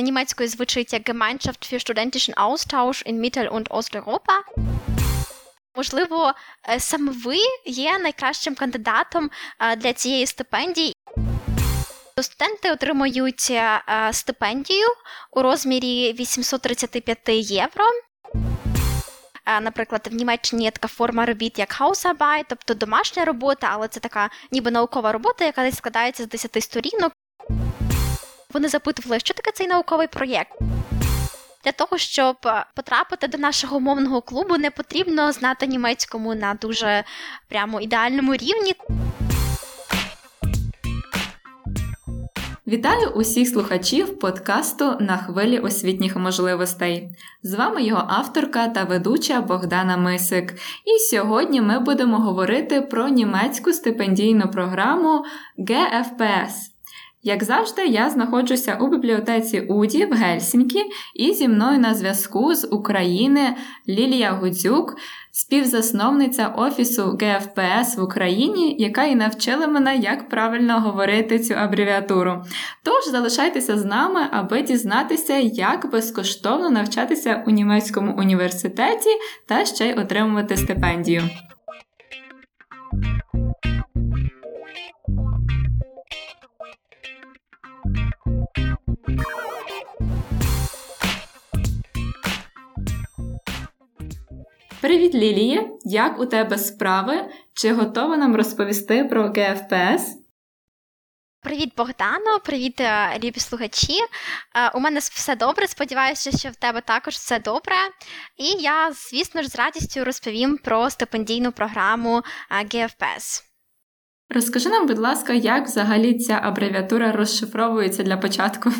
Німецькою звучить як Gemeinschaft für studentischen Austausch in Mittel- und Osteuropa. Можливо, е, саме ви є найкращим кандидатом е, для цієї стипендії. Студенти отримують е, стипендію у розмірі 835 євро. Наприклад, в Німеччині є така форма робіт, як Hausarbeit, тобто домашня робота, але це така ніби наукова робота, яка складається з 10 сторінок. Вони запитували, що таке цей науковий проєкт. Для того, щоб потрапити до нашого мовного клубу, не потрібно знати німецькому на дуже прямо ідеальному рівні. Вітаю усіх слухачів подкасту на хвилі освітніх можливостей. З вами його авторка та ведуча Богдана Мисик. І сьогодні ми будемо говорити про німецьку стипендійну програму ГФПС. Як завжди, я знаходжуся у бібліотеці Уді в Гельсінкі, і зі мною на зв'язку з України Лілія Гудзюк, співзасновниця Офісу ГФПС в Україні, яка і навчила мене, як правильно говорити цю абревіатуру. Тож залишайтеся з нами, аби дізнатися, як безкоштовно навчатися у німецькому університеті та ще й отримувати стипендію. Привіт, Лілія! Як у тебе справи? Чи готова нам розповісти про ГФПС? Привіт, Богдано, привіт, е, любі слухачі. Е, у мене все добре. Сподіваюся, що в тебе також все добре. І я, звісно ж, з радістю розповім про стипендійну програму е, ГФПС. Розкажи нам, будь ласка, як взагалі ця абревіатура розшифровується для початку?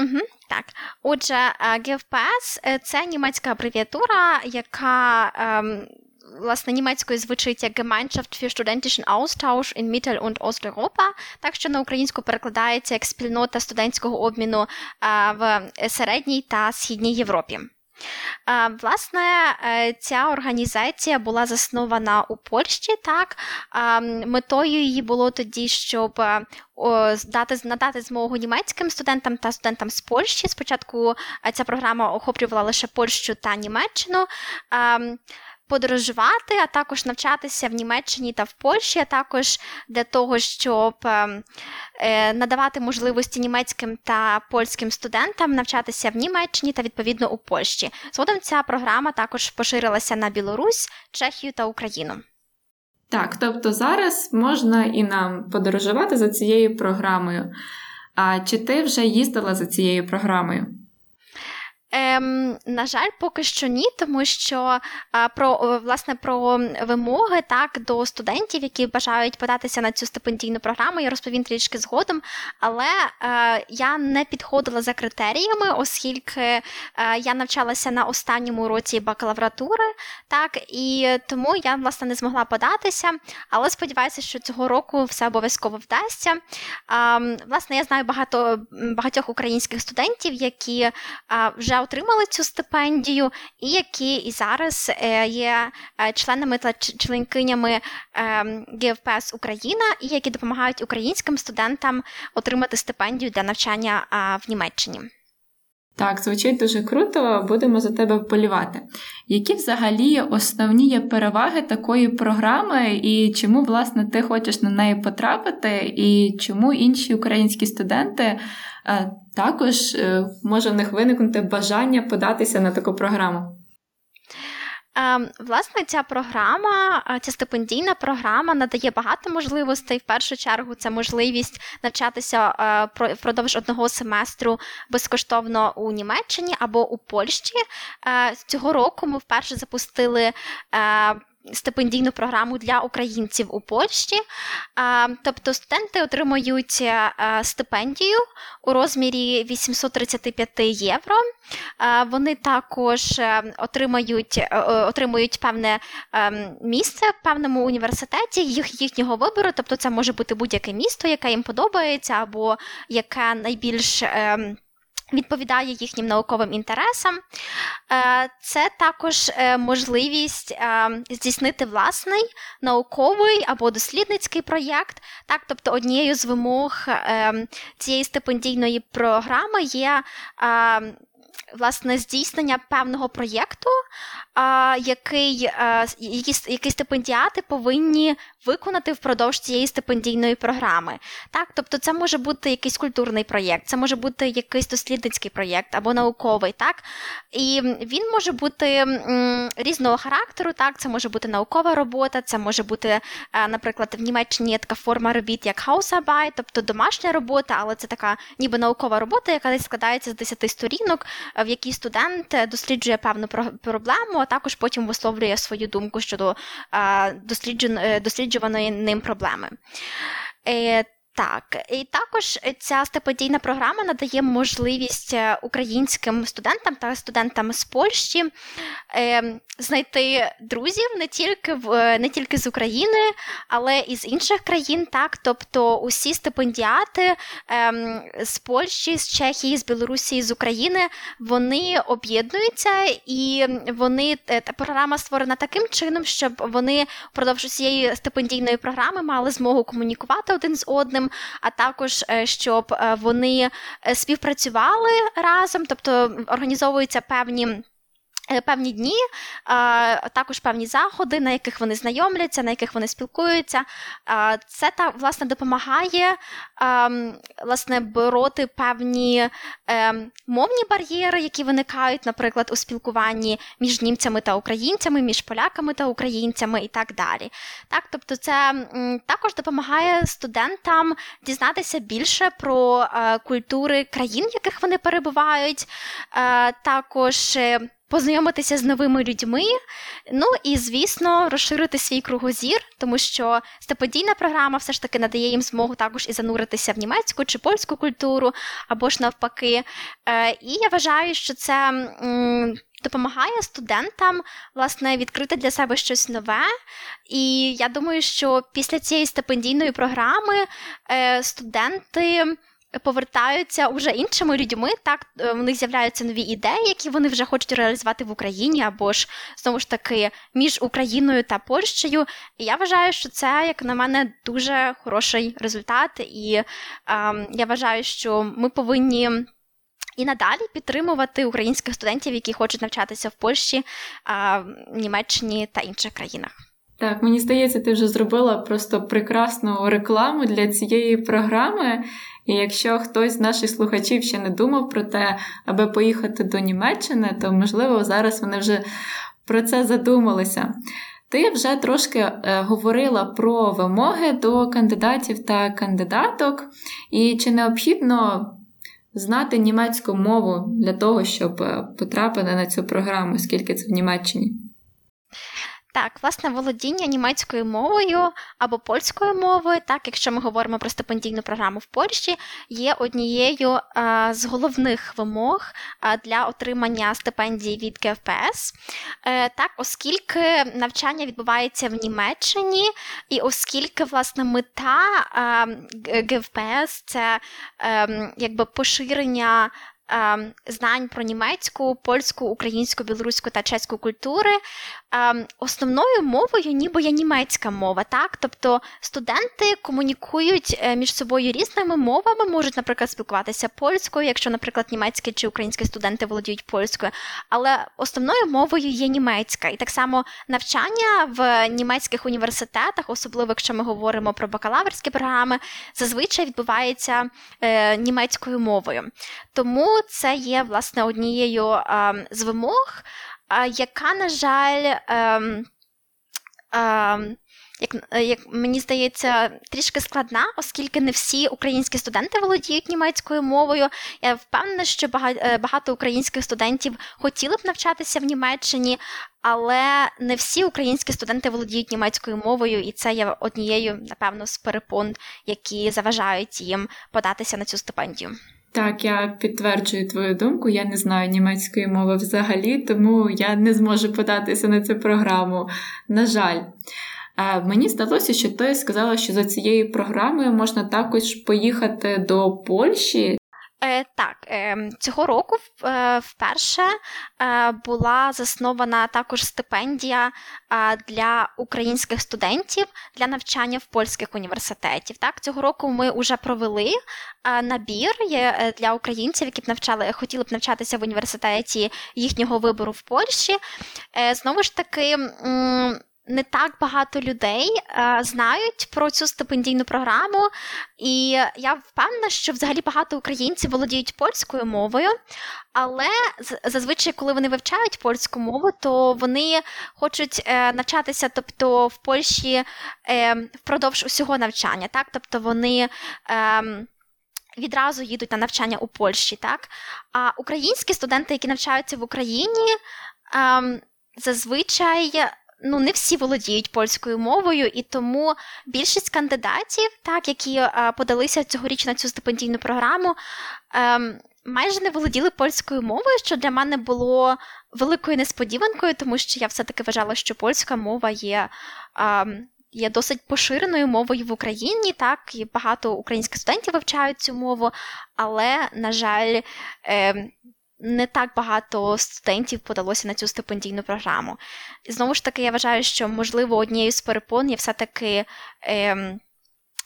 Угу. Так, отже, ГФПС це німецька абревіатура, яка ем, власне німецькою звучить як Gemeinschaft für studentischen Austausch in Mittel- und Osteuropa, так що на українську перекладається як спільнота студентського обміну в середній та східній Європі. Власне, е, ця організація була заснована у Польщі. Так метою її було тоді, щоб е, дати надати змогу німецьким студентам та студентам з Польщі. Спочатку е, ця програма охоплювала лише Польщу та Німеччину подорожувати, а також навчатися в Німеччині та в Польщі, а також для того, щоб ем, е, надавати можливості німецьким та польським студентам навчатися в Німеччині та відповідно у Польщі. Згодом ця програма також поширилася на Білорусь, Чехію та Україну. Так, тобто зараз можна і нам подорожувати за цією програмою. А чи ти вже їздила за цією програмою? Ем, На жаль, поки що ні, тому що а, про власне про вимоги так до студентів, які бажають податися на цю стипендійну програму, я розповім трішки згодом. Але е, я не підходила за критеріями, оскільки е, я навчалася на останньому році бакалавратури, так і тому я власне не змогла податися. Але сподіваюся, що цього року все обов'язково вдасться. Е, власне, я знаю багато багатьох українських студентів, які вже отримали цю стипендію, і які і зараз е, є е, членами та членкинями ем, ГФПС Україна, і які допомагають українським студентам отримати стипендію для навчання в Німеччині. Так, звучить дуже круто, будемо за тебе вболівати. Які взагалі основні є переваги такої програми, і чому, власне, ти хочеш на неї потрапити, і чому інші українські студенти е, також е, може в них виникнути бажання податися на таку програму? Ем, власне, ця програма, ця стипендійна програма надає багато можливостей. В першу чергу, це можливість навчатися е, впродовж одного семестру безкоштовно у Німеччині або у Польщі. Е, цього року ми вперше запустили. Стипендійну програму для українців у Польщі. Тобто студенти отримують е, стипендію у розмірі 835 євро. Вони також е, отримають е, отримують певне місце в певному університеті їх, їхнього вибору. Тобто, це може бути будь-яке місто, яке їм подобається, або яке найбільш відповідає їхнім науковим інтересам. Е, це також е, можливість е, здійснити власний науковий або дослідницький проєкт. Так, Тобто, однією з вимог цієї стипендійної програми є власне здійснення певного проєкту, який які стипендіати повинні виконати впродовж цієї стипендійної програми. Так, Тобто, це може бути якийсь культурний проєкт, це може бути якийсь дослідницький проєкт або науковий. так, І він може бути різного характеру. так, Це може бути наукова робота, це може бути, наприклад, в Німеччині є така форма робіт, як Hausarbeit, тобто домашня робота, але це така ніби наукова робота, яка складається з 10 сторінок в якій студент е, досліджує певну проблему, а також потім висловлює свою думку щодо е, досліджуваної ним проблеми. Так, і також ця стипендійна програма надає можливість е, українським студентам та студентам з Польщі е, знайти друзів не тільки в е, не тільки з України, але і з інших країн. Так, тобто усі стипендіати е, з Польщі, з Чехії, з Білорусі, з України вони об'єднуються і вони е, та програма створена таким чином, щоб вони впродовж цієї стипендійної програми мали змогу комунікувати один з одним а також е, щоб е, вони е, співпрацювали разом, тобто організовуються певні. Е, певні дні, також певні заходи, на яких вони знайомляться, на яких вони спілкуються. Це так власне допомагає власне бороти певні е, мовні бар'єри, які виникають, наприклад, у спілкуванні між німцями та українцями, між поляками та українцями і так далі. Так, Тобто, це також допомагає студентам дізнатися більше про е, культури країн, в яких вони перебувають. Також познайомитися з новими людьми, ну і, звісно, розширити свій кругозір, тому що стипендійна програма все ж таки надає їм змогу також і зануритися в німецьку чи польську культуру, або ж навпаки. Е, і я вважаю, що це. Допомагає студентам власне відкрити для себе щось нове, і я думаю, що після цієї стипендійної програми е, студенти повертаються вже іншими людьми. Так е, в них з'являються нові ідеї, які вони вже хочуть реалізувати в Україні, або ж знову ж таки між Україною та Польщею. І я вважаю, що це, як на мене, дуже хороший результат, і е, я вважаю, що ми повинні. І надалі підтримувати українських студентів, які хочуть навчатися в Польщі, Німеччині та інших країнах. Так, мені здається, ти вже зробила просто прекрасну рекламу для цієї програми. І якщо хтось з наших слухачів ще не думав про те, аби поїхати до Німеччини, то можливо зараз вони вже про це задумалися. Ти вже трошки е, говорила про вимоги до кандидатів та кандидаток, і чи необхідно знати німецьку мову для того, щоб е, потрапити на цю програму, скільки це в Німеччині? Так, власне, володіння німецькою мовою або польською мовою, так, якщо ми говоримо про стипендійну програму в Польщі, є однією а, з головних вимог а, для отримання стипендії від ГФПС. Е, так, оскільки навчання відбувається в Німеччині, і оскільки власне мета ГФПС це ем, якби поширення знань про німецьку, польську, українську, білоруську та чеську культури. Ем, основною мовою ніби є німецька мова, так? Тобто студенти комунікують е, між собою різними мовами, можуть, наприклад, спілкуватися польською, якщо, наприклад, німецькі чи українські студенти володіють польською, але основною мовою є німецька. І так само навчання в німецьких університетах, особливо якщо ми говоримо про бакалаврські програми, зазвичай відбувається е, німецькою мовою. Тому це є власне однією а, з вимог, а, яка, на жаль, а, ем, як як мені здається, трішки складна, оскільки не всі українські студенти володіють німецькою мовою. Я впевнена, що е, багато українських студентів хотіли б навчатися в Німеччині, але не всі українські студенти володіють німецькою мовою, і це є однією, напевно, з перепон, які заважають їм податися на цю стипендію. Так, я підтверджую твою думку. Я не знаю німецької мови взагалі, тому я не зможу податися на цю програму. На жаль. Мені здалося, що ти сказала, що за цією програмою можна також поїхати до Польщі. Е, Так, е, цього року е, вперше е, була заснована також стипендія для українських студентів для навчання в польських університетів. Так, Цього року ми вже провели набір для українців, які б навчали, хотіли б навчатися в університеті їхнього вибору в Польщі. Знову ж таки. Не так багато людей е, знають про цю стипендійну програму, і я впевнена, що взагалі багато українців володіють польською мовою, але зазвичай, коли вони вивчають польську мову, то вони хочуть е, навчатися, тобто в Польщі е, впродовж усього навчання, так, тобто вони. Е, Відразу їдуть на навчання у Польщі, так? А українські студенти, які навчаються в Україні, ем, зазвичай ну не всі володіють польською мовою, і тому більшість кандидатів, так які е, подалися цьогоріч на цю стипендійну програму, е, майже не володіли польською мовою, що для мене було великою несподіванкою, тому що я все-таки вважала, що польська мова є. Е, Є досить поширеною мовою в Україні, так і багато українських студентів вивчають цю мову, але, на жаль, е, не так багато студентів подалося на цю стипендійну програму. І знову ж таки, я вважаю, що, можливо, однією з перепон є все-таки е,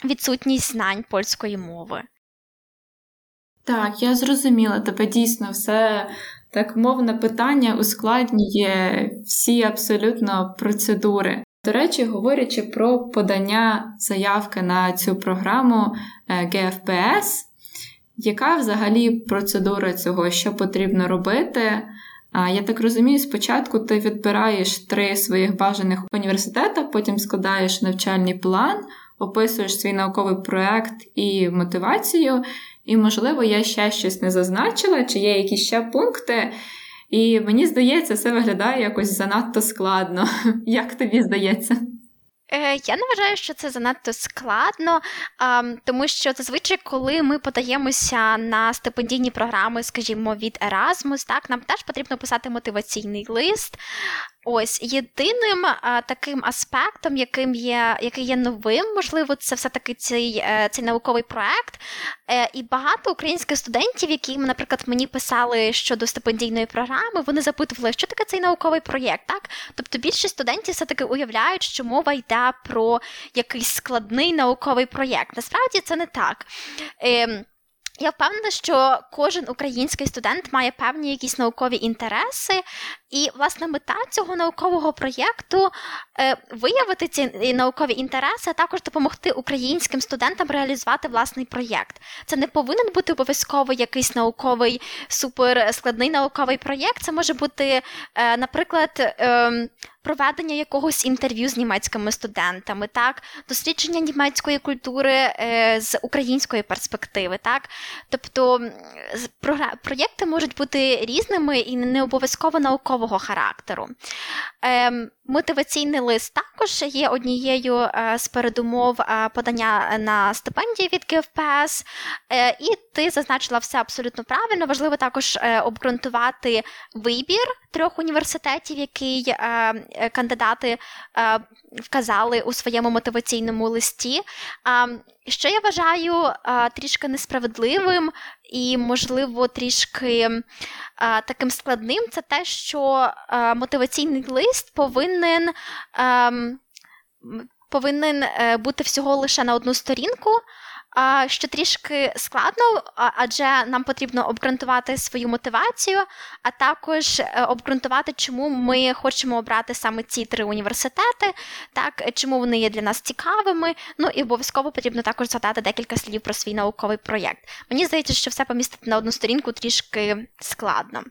відсутність знань польської мови. Так, я зрозуміла, тебе дійсно все так мовне питання ускладнює всі абсолютно процедури. До речі, говорячи про подання заявки на цю програму ГФПС. Яка взагалі процедура цього, що потрібно робити? Я так розумію, спочатку ти відбираєш три своїх бажаних університета, потім складаєш навчальний план, описуєш свій науковий проект і мотивацію. І, можливо, я ще щось не зазначила, чи є якісь ще пункти. І мені здається, це виглядає якось занадто складно. Як тобі здається? Е, я не вважаю, що це занадто складно, тому що зазвичай, коли ми подаємося на стипендійні програми, скажімо, від Erasmus, так нам теж потрібно писати мотиваційний лист. Ось єдиним а, таким аспектом, яким є, який є новим, можливо, це все-таки цей е, цей науковий проект. Е, і багато українських студентів, які, наприклад, мені писали щодо стипендійної програми, вони запитували, що таке цей науковий проєкт. Так? Тобто більшість студентів все-таки уявляють, що мова йде про якийсь складний науковий проєкт. Насправді це не так. Е, я впевнена, що кожен український студент має певні якісь наукові інтереси, і власне мета цього наукового проєкту е, виявити ці наукові інтереси, а також допомогти українським студентам реалізувати власний проєкт. Це не повинен бути обов'язково якийсь науковий суперскладний науковий проєкт. Це може бути, е, наприклад. Е, проведення якогось інтерв'ю з німецькими студентами, так, дослідження німецької культури е, з української перспективи, так. Тобто проєкти можуть бути різними і не обов'язково наукового характеру. Ем, мотиваційний лист також є однією е, з передумов е, подання на стипендії від КФПС, е, і ти зазначила все абсолютно правильно. Важливо також обґрунтувати вибір трьох університетів, який кандидати вказали у своєму мотиваційному листі. Що я вважаю трішки несправедливим і, можливо, трішки таким складним, це те, що мотиваційний лист повинен. Повинен е, бути всього лише на одну сторінку, що трішки складно, адже нам потрібно обґрунтувати свою мотивацію, а також е, обґрунтувати, чому ми хочемо обрати саме ці три університети, так чому вони є для нас цікавими. Ну і обов'язково потрібно також згадати декілька слів про свій науковий проєкт. Мені здається, що все помістити на одну сторінку трішки складно.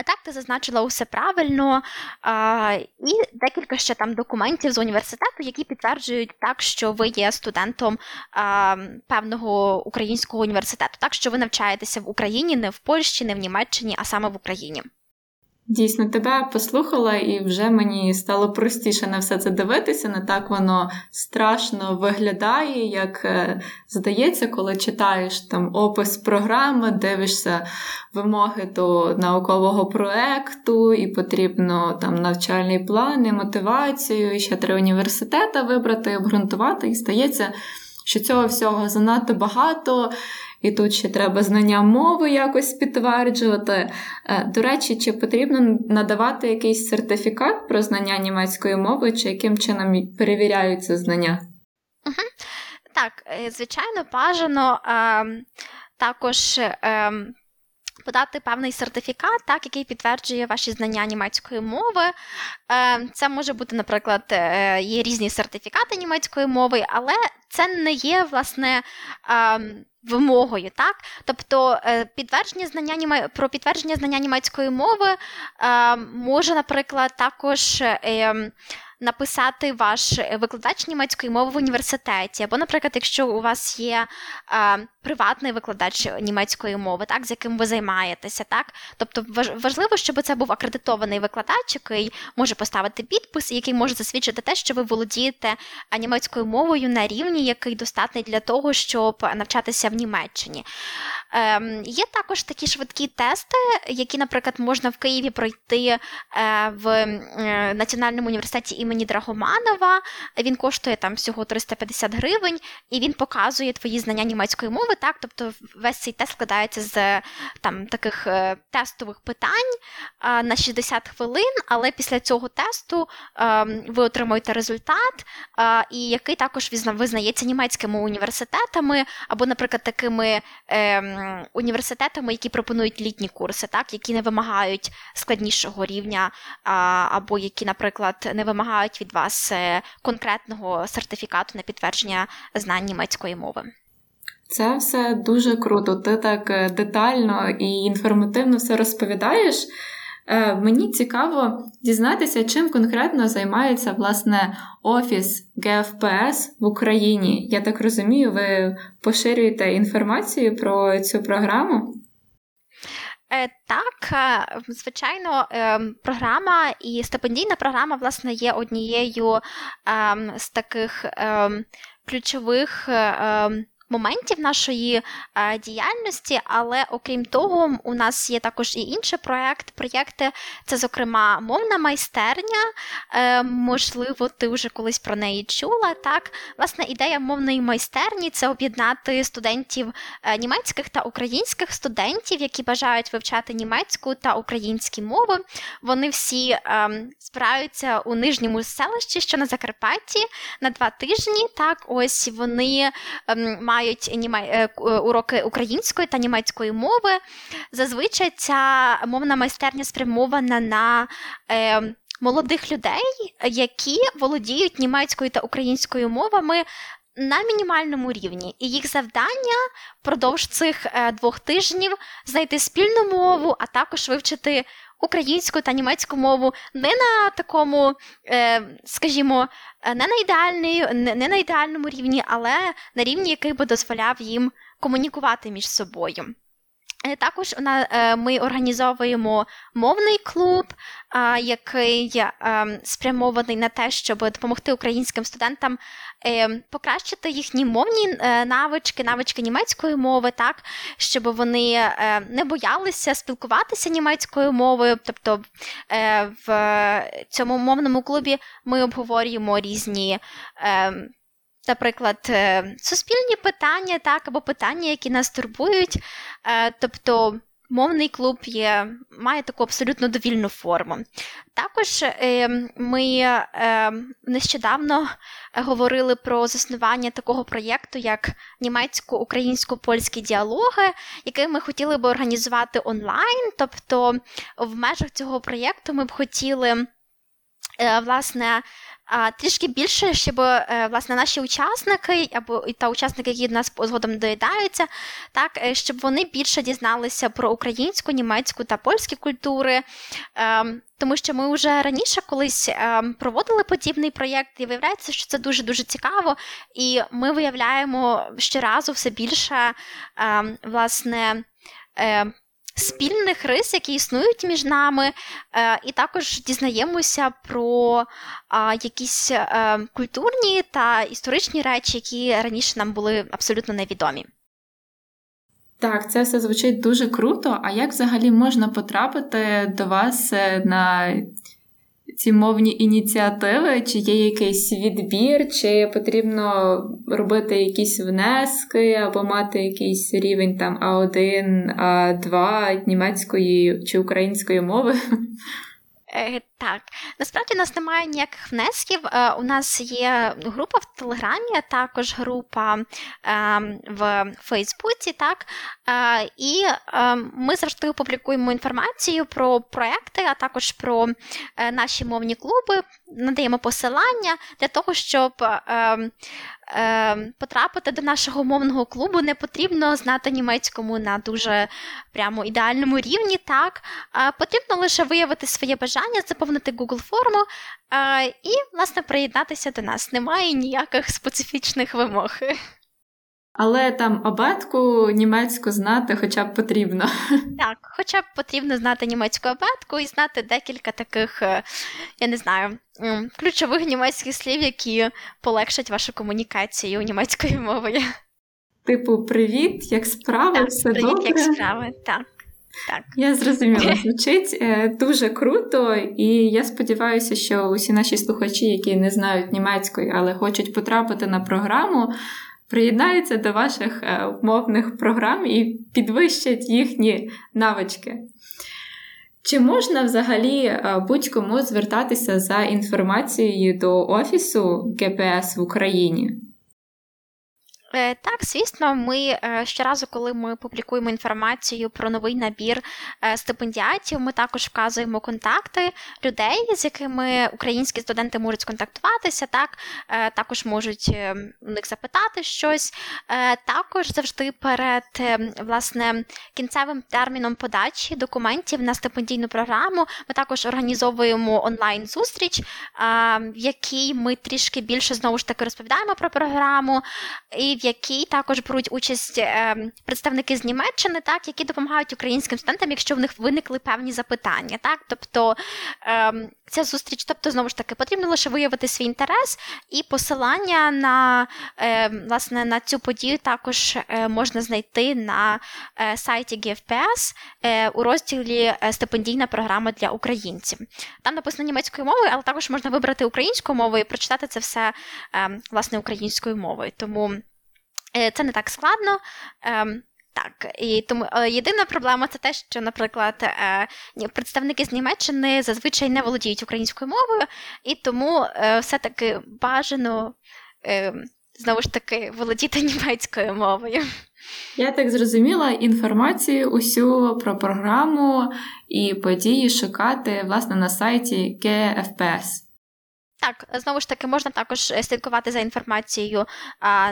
А так, ти зазначила усе правильно, а, і декілька ще там документів з університету, які підтверджують так, що ви є студентом а, певного українського університету, так що ви навчаєтеся в Україні, не в Польщі, не в Німеччині, а саме в Україні. Дійсно, тебе послухала, і вже мені стало простіше на все це дивитися. Не так воно страшно виглядає, як е, здається, коли читаєш там опис програми, дивишся вимоги до наукового проекту, і потрібно там навчальний план, і мотивацію, і ще три університети вибрати, обґрунтувати, і стається, що цього всього занадто багато. І тут ще треба знання мови якось підтверджувати. Е, до речі, чи потрібно надавати якийсь сертифікат про знання німецької мови, чи яким чином перевіряються знання? Так, е, звичайно, бажано е, також. Е, Подати певний сертифікат, так, який підтверджує ваші знання німецької мови. Е, це може бути, наприклад, е, є різні сертифікати німецької мови, але це не є власне вимогою. так? Тобто підтвердження знання про підтвердження знання німецької мови може, наприклад, також. Написати ваш викладач німецької мови в університеті, або, наприклад, якщо у вас є а, приватний викладач німецької мови, так, з яким ви займаєтеся, так, тобто важливо, щоб це був акредитований викладач, який може поставити підпис, який може засвідчити те, що ви володієте німецькою мовою на рівні, який достатний для того, щоб навчатися в Німеччині. Ем, Є також такі швидкі тести, які, наприклад, можна в Києві пройти е, в е, Національному університеті імені Драгоманова. Він коштує там всього 350 гривень, і він показує твої знання німецької мови. Так, тобто весь цей тест складається з там таких е, тестових питань на 60 хвилин, але після цього тесту ви отримуєте результат, і який також визнається німецькими університетами, або, наприклад, такими. Університетами, які пропонують літні курси, так, які не вимагають складнішого рівня, або які, наприклад, не вимагають від вас е, конкретного сертифікату на підтвердження знань німецької мови. Це все дуже круто. Ти так е, детально і інформативно все розповідаєш. Е, мені цікаво дізнатися, чим конкретно займається власне офіс ГФПС в Україні. Я так розумію, ви поширюєте інформацію про цю програму? Е, так, е, звичайно, програма і стипендійна програма власне є однією ем, з таких ем, ключових ем, моментів нашої е, діяльності, але окрім того, у нас є також і інший проєкт. Проєкти це, зокрема, мовна майстерня. Е, можливо, ти вже колись про неї чула. Так, власне, ідея мовної майстерні це об'єднати студентів е, німецьких та українських студентів, які бажають вивчати німецьку та українські мови. Вони всі збираються у нижньому селищі, що на Закарпатті, на два тижні. Так, ось вони мають мають е, е, уроки української та німецької мови. Зазвичай ця мовна майстерня спрямована на е, молодих людей, які володіють німецькою та українською мовами. На мінімальному рівні, і їх завдання впродовж цих двох тижнів знайти спільну мову, а також вивчити українську та німецьку мову не на такому, е, скажімо, не на ідеальний, не на ідеальному рівні, але на рівні, який би дозволяв їм комунікувати між собою. Е, також е, ми організовуємо мовний клуб, який спрямований на те, щоб допомогти українським студентам Е, покращити їхні мовні е, навички, навички німецької мови, так, щоб вони е, не боялися спілкуватися німецькою мовою. Тобто в цьому мовному клубі ми обговорюємо різні. Наприклад, суспільні питання, так, або питання, які нас турбують. Тобто Мовний клуб є, має таку абсолютно довільну форму. Також е, ми е, нещодавно говорили про заснування такого проєкту, як німецько-українсько-польські діалоги, який ми хотіли би організувати онлайн. Тобто, в межах цього проєкту ми б хотіли. Е, власне, трішки більше, щоб е, власне наші учасники або та учасники, які до нас згодом доїдаються, так е, щоб вони більше дізналися про українську, німецьку та польські культури. Тому що ми вже раніше колись проводили подібний проєкт, і виявляється, що це дуже дуже цікаво, і ми виявляємо щоразу все більше власне спільних рис, які існують між нами, е, і також дізнаємося про якісь е, культурні та історичні речі, які раніше нам були абсолютно невідомі. Так, це все звучить дуже круто. А як взагалі можна потрапити до вас е, на ці мовні ініціативи? Чи є якийсь відбір, чи потрібно робити якісь внески або мати якийсь рівень там А1, А2 німецької чи української мови? Так, насправді у нас немає ніяких внесків. Е, у нас є група в Телеграмі, також група е, в Фейсбуці. Так, е, і е, ми завжди публікуємо інформацію про проекти, а також про е, наші мовні клуби, надаємо посилання для того, щоб е, е, потрапити до нашого мовного клубу, не потрібно знати німецькому на дуже прямо ідеальному рівні. Так, потрібно лише виявити своє бажання, заповнити Google форму і, власне, приєднатися до нас. Немає ніяких специфічних вимог. Але там абетку німецьку знати хоча б потрібно. Так, хоча б потрібно знати німецьку абетку і знати декілька таких, е, я не знаю, ключових німецьких слів, які полегшать вашу комунікацію німецькою мовою. Типу, привіт, як справи? Так, все привіт, добре? як справи, так. Так. Я зрозуміла, звучить е, дуже круто, і я сподіваюся, що усі наші слухачі, які не знають німецької, але хочуть потрапити на програму, приєднаються до ваших е, мовних програм і підвищать їхні навички. Чи можна взагалі е, будь-кому звертатися за інформацією до Офісу ГПС в Україні? Е, так, звісно, ми е, щоразу, коли ми публікуємо інформацію про новий набір е, стипендіатів, ми також вказуємо контакти людей, з якими українські студенти можуть сконтактуватися, так також можуть у них запитати щось. Також завжди перед власне кінцевим терміном подачі документів на стипендійну програму ми також організовуємо онлайн-зустріч, в якій ми трішки більше знову ж таки розповідаємо про програму. і в якій також беруть участь е, представники з Німеччини, так які допомагають українським студентам, якщо в них виникли певні запитання. Так, тобто е, ця зустріч, тобто знову ж таки, потрібно лише виявити свій інтерес, і посилання на е, власне на цю подію також е, можна знайти на сайті GFPS у розділі стипендійна програма для українців. Там написано німецькою мовою, але також можна вибрати українську мову і прочитати це все власне українською мовою. Тому це не так складно. Ем, так, і тому е, єдина проблема це те, що, наприклад, е, представники з Німеччини зазвичай не володіють українською мовою, і тому все-таки бажано знову ж таки володіти німецькою мовою. Я так зрозуміла інформацію усю про програму і події шукати власне на сайті КФПС. Так, знову ж таки, можна також е, слідкувати за інформацією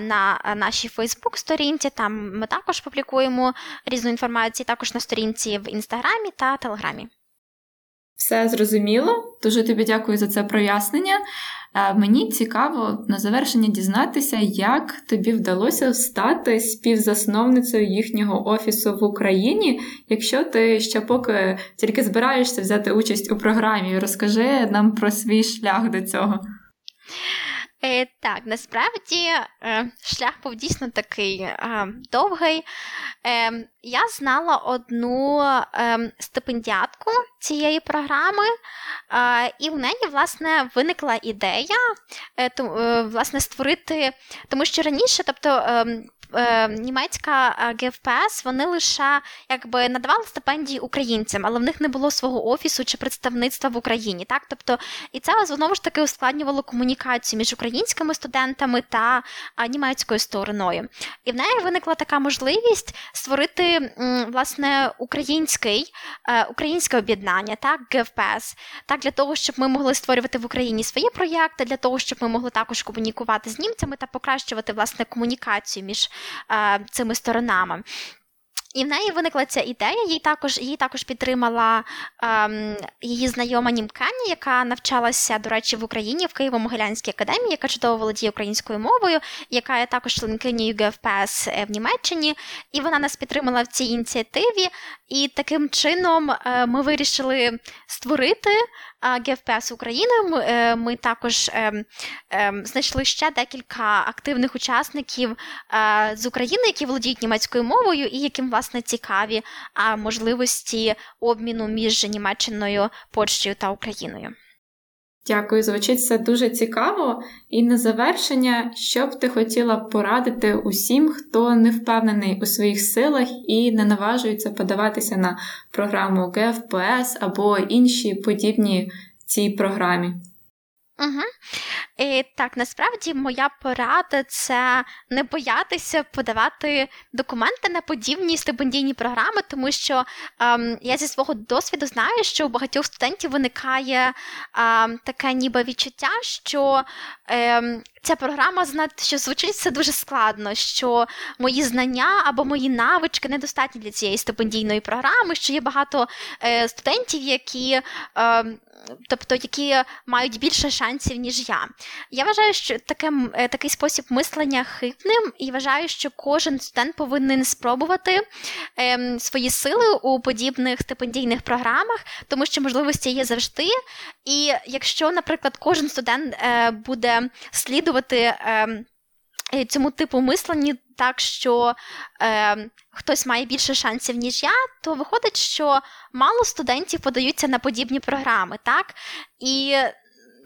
на нашій Фейсбук-сторінці. Там ми також публікуємо різну інформацію, також на сторінці в інстаграмі та телеграмі. Все зрозуміло. Дуже тобі дякую за це прояснення. Е, мені цікаво на завершення дізнатися, як тобі вдалося стати співзасновницею їхнього офісу в Україні, якщо ти ще поки тільки збираєшся взяти участь у програмі. Розкажи нам про свій шлях до цього. Е, Так, насправді е, шлях був дійсно такий е, довгий. Е, Я знала одну е, стипендіатку цієї програми, е, і в неї, власне, виникла ідея е, то, е, власне, створити, тому що раніше, тобто. Е, Німецька ГФПС вони лише якби надавали стипендії українцям, але в них не було свого офісу чи представництва в Україні. Так, тобто, і це знову ж таки ускладнювало комунікацію між українськими студентами та німецькою стороною. І в неї виникла така можливість створити власне український е, українське об'єднання, так, ГФПС, так для того, щоб ми могли створювати в Україні свої проєкти, для того, щоб ми могли також комунікувати з німцями та покращувати власне комунікацію між е, цими сторонами. І в неї виникла ця ідея. Їй також її також підтримала ем, її знайома Німкані, яка навчалася, до речі, в Україні в Києво-Могилянській академії, яка чудово володіє українською мовою, яка є також членкинею ГФПС е, в Німеччині. І вона нас підтримала в цій ініціативі. І таким чином е, ми вирішили створити ГФПС України. Е, ми також ем, ем, знайшли ще декілька активних учасників з України, які володіють німецькою мовою, і яким власне цікаві можливості обміну між Німеччиною, Польщею та Україною. Дякую, звучить все дуже цікаво. І на завершення, що б ти хотіла порадити усім, хто не впевнений у своїх силах і не наважується подаватися на програму ГФПС або інші подібні цій програмі. Угу. І Так, насправді моя порада це не боятися подавати документи на подібні стипендійні програми, тому що ем, я зі свого досвіду знаю, що у багатьох студентів виникає ем, таке ніби відчуття, що ем, ця програма що звучить це дуже складно, що мої знання або мої навички недостатні для цієї стипендійної програми, що є багато е, студентів, які. Тобто які мають більше шансів, ніж я. Я вважаю, що таке, е, такий спосіб мислення хибним, і вважаю, що кожен студент повинен спробувати е, свої сили у подібних стипендійних програмах, тому що можливості є завжди. І якщо, наприклад, кожен студент е, буде слідувати. Е, Цьому типу мисленні так, що е, хтось має більше шансів, ніж я, то виходить, що мало студентів подаються на подібні програми, так? І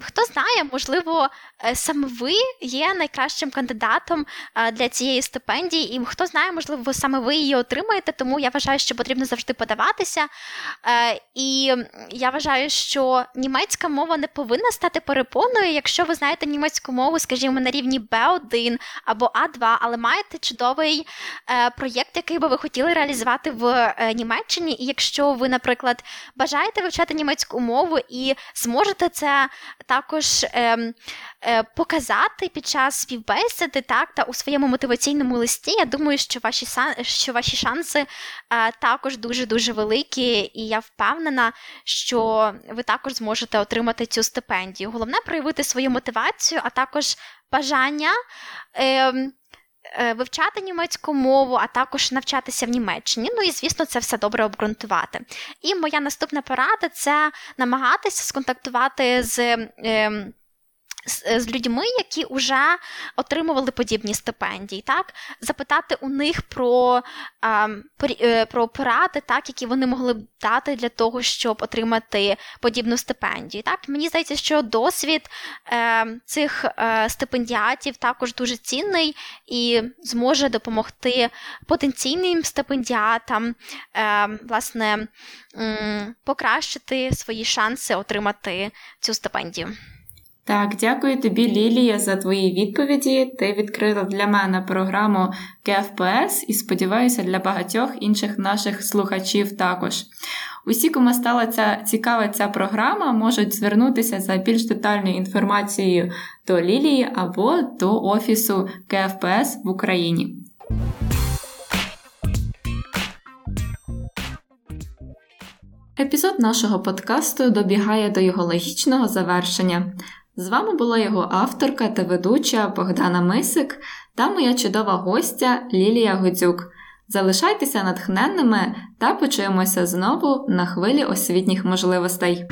хто знає, можливо, е, саме ви є найкращим кандидатом е, для цієї стипендії, і хто знає, можливо, саме ви її отримаєте, тому я вважаю, що потрібно завжди подаватися. Е, і я вважаю, що німецька мова не повинна стати перепоною, якщо ви знаєте німецьку мову, скажімо, на рівні B1 або А2, але маєте чудовий проєкт, який би ви хотіли реалізувати в Німеччині. І якщо ви, наприклад, бажаєте вивчати німецьку мову і зможете це також е, е, показати під час співбесіди так, та у своєму мотиваційному листі. Я думаю, що ваші що ваші шанси е, також дуже-дуже великі, і я впевнена, що ви також зможете отримати цю стипендію. Головне проявити свою мотивацію, а також бажання. Е, Вивчати німецьку мову, а також навчатися в Німеччині. Ну і, звісно, це все добре обґрунтувати. І моя наступна порада це намагатися сконтактувати з. Е, з, з людьми, які вже отримували подібні стипендії, так запитати у них про е, про поради, так, які вони могли б дати для того, щоб отримати подібну стипендію. Так, Мені здається, що досвід е, цих е, стипендіатів також дуже цінний і зможе допомогти потенційним стипендіатам е, власне, покращити свої шанси отримати цю стипендію. Так, дякую тобі, Лілія, за твої відповіді. Ти відкрила для мене програму КФПС і сподіваюся, для багатьох інших наших слухачів також. Усі, кому стала ця цікава ця програма, можуть звернутися за більш детальною інформацією до Лілії або до Офісу КФПС в Україні. Епізод нашого подкасту добігає до його логічного завершення. З вами була його авторка та ведуча Богдана Мисик та моя чудова гостя Лілія Гудзюк. Залишайтеся натхненними та почуємося знову на хвилі освітніх можливостей.